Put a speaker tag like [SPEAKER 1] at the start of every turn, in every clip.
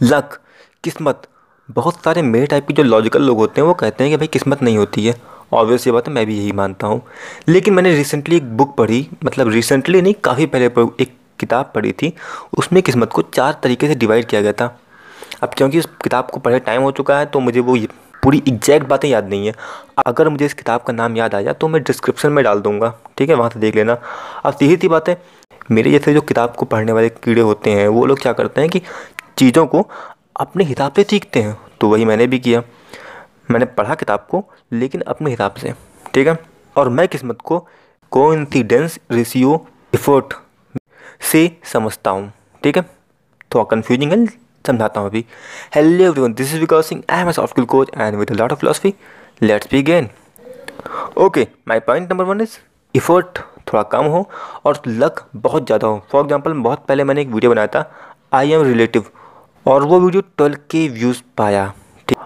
[SPEAKER 1] Luck, किस्मत। बहुत सारे मेरे टाइप के जो लॉजिकल लोग होते हैं, वो कहते हैं कि भाई किस्मत नहीं होती है। ऑब्वियस ये बात है, मैं भी यही मानता हूँ। लेकिन मैंने रिसेंटली एक बुक पढ़ी मतलब रिसेंटली नहीं, काफ़ी पहले एक किताब पढ़ी थी। उसमें किस्मत को चार तरीके से डिवाइड किया गया था। अब क्योंकि उस किताब को पढ़े टाइम हो चुका है तो मुझे वो पूरी एग्जैक्ट बातें याद नहीं है। अगर मुझे इस किताब का नाम याद आ जाए तो मैं डिस्क्रिप्शन में डाल दूँगा। ठीक है, वहाँ से देख लेना। अब सीधी सी बात है, मेरे जैसे जो किताब को पढ़ने वाले कीड़े होते हैं, वो लोग क्या करते हैं कि चीज़ों को अपने हिसाब से सीखते हैं। तो वही मैंने भी किया। मैंने पढ़ा किताब को, लेकिन अपने हिसाब से। ठीक है? और मैं किस्मत को कोइंसिडेंस रेशियो एफर्ट से समझता हूँ। ठीक है? थोड़ा कन्फ्यूजिंग है, समझाता हूँ अभी। Hello everyone this is Vikas Singh I am soft skill coach and with lot of philosophy let's begin okay my point number one is effort थोड़ा कम हो और लक बहुत ज़्यादा हो। फॉर एग्जांपल बहुत पहले मैंने एक वीडियो बनाया था आई एम रिलेटिव और वो वीडियो ट्वेल्व के व्यूज़ पाया, ठीक।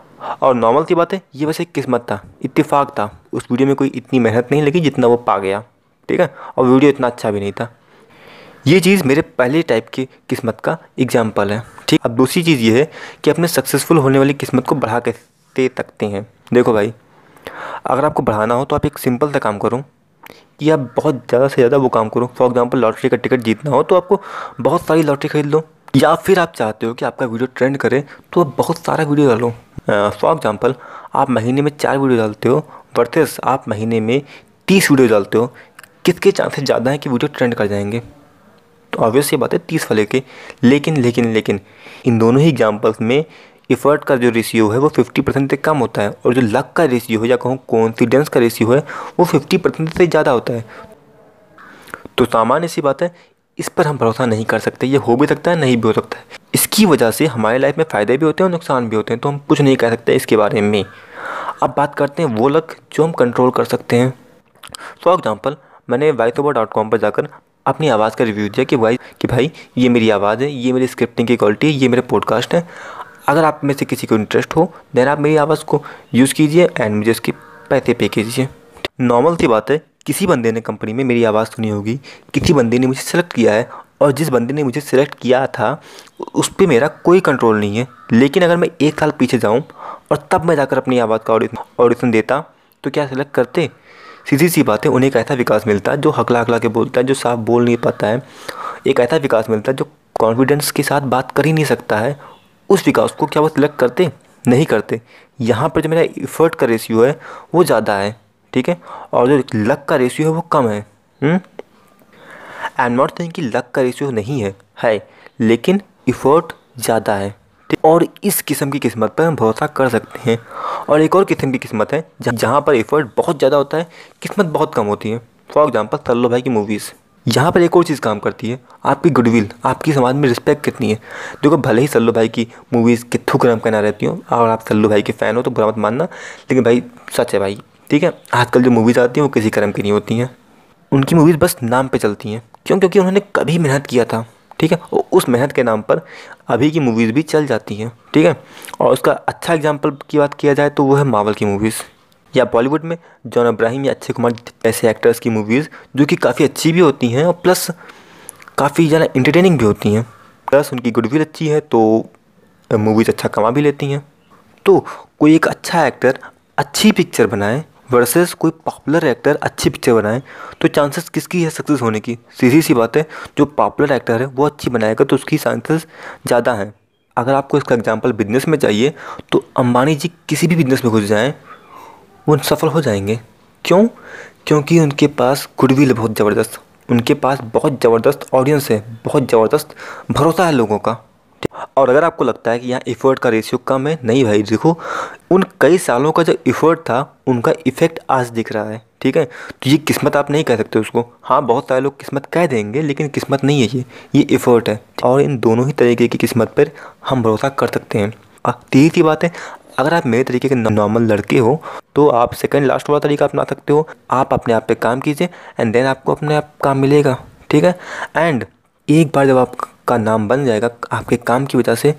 [SPEAKER 1] और नॉर्मल सी बात है, ये वैसे किस्मत था, इत्तेफाक था। उस वीडियो में कोई इतनी मेहनत नहीं लगी जितना वो पा गया, ठीक है? और वीडियो इतना अच्छा भी नहीं था। ये चीज़ मेरे पहले टाइप की किस्मत का एग्ज़ाम्पल है, ठीक। अब दूसरी चीज़ ये है कि अपने सक्सेसफुल होने वाली किस्मत को बढ़ा के दे सकते हैं। देखो भाई, अगर आपको बढ़ाना हो तो आप एक सिंपल सा काम करो, कि आप बहुत ज़्यादा से ज़्यादा वो काम करो। फॉर एग्जांपल लॉटरी का टिकट जीतना हो तो आपको बहुत सारी लॉटरी खरीद लो। या फिर आप चाहते हो कि आपका वीडियो ट्रेंड करे तो आप बहुत सारा वीडियो डालो। फॉर एग्जांपल, आप महीने में चार वीडियो डालते हो, वर्सेस आप महीने में तीस वीडियो डालते हो, किसके चांसेस ज़्यादा हैं कि वीडियो ट्रेंड कर जाएँगे? तो ऑब्वियस ये बात है, तीस वाले के। लेकिन लेकिन लेकिन, इन दोनों ही एग्जाम्पल्स में इफ़र्ट का जो रेशियो है, वो फिफ्टी परसेंट से कम होता है, और जो लक का रेशियो है, या कहूँ कॉन्फिडेंस का रेशियो है, वो फिफ्टी परसेंट से ज़्यादा होता है। तो सामान्य सी बात है इस पर हम भरोसा नहीं कर सकते, ये हो भी सकता है, नहीं भी हो सकता है। इसकी वजह से हमारे लाइफ में फ़ायदे भी होते हैं और नुकसान भी होते हैं तो हम कुछ नहीं कह सकते इसके बारे में। अब बात करते हैं वो लक जो हम कंट्रोल कर सकते हैं। फॉर एग्ज़ाम्पल मैंने वाइटोबा डॉट कॉम पर जाकर अपनी आवाज़ का रिव्यू दिया कि भाई कि भाई, ये मेरी आवाज़ है, ये मेरी स्क्रिप्टिंग की क्वालिटी है, ये मेरे पॉडकास्ट है। अगर आप में से किसी को इंटरेस्ट हो देन आप मेरी आवाज़ को यूज़ कीजिए एंड मुझे उसके पैसे पे कीजिए। नॉर्मल सी बात है किसी बंदे ने कंपनी में मेरी आवाज़ सुनी होगी, किसी बंदे ने मुझे सेलेक्ट किया है और जिस बंदे ने मुझे सिलेक्ट किया था, उस पर मेरा कोई कंट्रोल नहीं है। लेकिन अगर मैं एक साल पीछे जाऊँ और तब मैं जाकर अपनी आवाज़ का ऑडिशन देता तो क्या सिलेक्ट करते? सीधी सी बात है, उन्हें एक ऐसा विकास मिलता है जो हकला हकला के बोलता है, जो साफ़ बोल नहीं पाता है। एक ऐसा विकास मिलता है जो कॉन्फिडेंस के साथ बात कर ही नहीं सकता है। उस विकास को क्या वो सिलेक्ट करते? नहीं करते। यहाँ पर जो मेरा इफ़र्ट का रेशियो है, वो ज़्यादा है। ठीक है? और जो लक का रेशियो है वो कम है। आई एम नॉट थिंक कि लक का रेशियो नहीं है है, लेकिन इफ़र्ट ज़्यादा है। और इस किस्म की किस्मत पर हम भरोसा कर सकते हैं। और एक और किस्म की किस्मत है, जहाँ पर एफर्ट बहुत ज़्यादा होता है, किस्मत बहुत कम होती है। फॉर एग्ज़ाम्पल सल्लो भाई की मूवीज़ यहाँ पर एक और चीज़ काम करती है, आपकी गुडविल आपकी समाज में रिस्पेक्ट कितनी है। देखो, भले ही सल्लू भाई की मूवीज़ कितु क्रम कहना रहती हो, और आप सल्लू भाई के फ़ैन हो तो बुरा मत मानना। लेकिन भाई, सच है भाई। ठीक है? आजकल जो मूवीज़ आती हैं, वो किसी क्रम की नहीं होती हैं। उनकी मूवीज़ बस नाम पे चलती हैं। क्यों? क्योंकि उन्होंने कभी मेहनत किया था। ठीक है? और उस मेहनत के नाम पर अभी की मूवीज़ भी चल जाती हैं। ठीक है? और उसका अच्छा एग्ज़ाम्पल की बात किया जाए तो वो है मावल की मूवीज़ या बॉलीवुड में जॉन अब्राहिम या अक्षय कुमार ऐसे एक्टर्स की मूवीज़ जो कि काफ़ी अच्छी भी होती हैं, और प्लस काफ़ी ज़्यादा इंटरटेनिंग भी होती हैं। प्लस उनकी गुडविल अच्छी है तो मूवीज़ अच्छा कमा भी लेती हैं। तो कोई एक अच्छा एक्टर अच्छी पिक्चर बनाए वर्सेस कोई पॉपुलर एक्टर अच्छी पिक्चर बनाए तो चांसेस किसकी है सक्सेस होने की? सीधी सी बात है, जो पॉपुलर एक्टर है, वो अच्छी बनाएगा तो उसकी चांसेस ज़्यादा हैं। अगर आपको इसका एग्जांपल बिज़नेस में चाहिए तो अंबानी जी किसी भी बिज़नेस में घुस जाएँ, वो सफल हो जाएँगे। क्यों? क्योंकि उनके पास गुडविल बहुत ज़बरदस्त, उनके पास बहुत ज़बरदस्त ऑडियंस है, बहुत ज़बरदस्त भरोसा है लोगों का। और अगर आपको लगता है कि यहाँ एफर्ट का रेशियो कम है, नहीं भाई, देखो उन कई सालों का जो इफ़र्ट था, उनका इफ़ेक्ट आज दिख रहा है, ठीक है? तो ये किस्मत आप नहीं कह सकते उसको। हाँ बहुत सारे लोग किस्मत कह देंगे, लेकिन किस्मत नहीं है ये। ये इफ़र्ट है, और इन दोनों ही तरीके की किस्मत पर हम भरोसा कर सकते हैं। तीसरी बात है, अगर आप मेरे तरीके के नॉर्मल लड़के हो तो आप सेकंड लास्ट वाला तरीका अपना सकते हो। आप अपने आप पे काम कीजिए एंड देन आपको अपने आप काम मिलेगा, ठीक है? एंड एक बार जब आपका नाम बन जाएगा, आपके काम की वजह से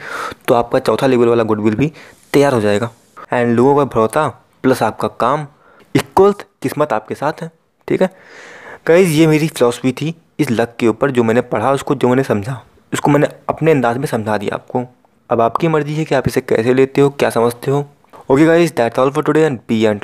[SPEAKER 1] तो आपका चौथा लेवल वाला गुडविल भी तैयार हो जाएगा। एंड लोगों का भरोसा, प्लस आपका काम, इक्वल किस्मत आपके साथ है, ठीक है? गाइज़ ये मेरी फिलोसफी थी इस लक के ऊपर जो मैंने पढ़ा, उसको जो मैंने समझा, उसको मैंने अपने अंदाज में समझा दिया आपको। अब आपकी मर्ज़ी है कि आप इसे कैसे लेते हो, क्या समझते हो। Okay guys that's all for today and be and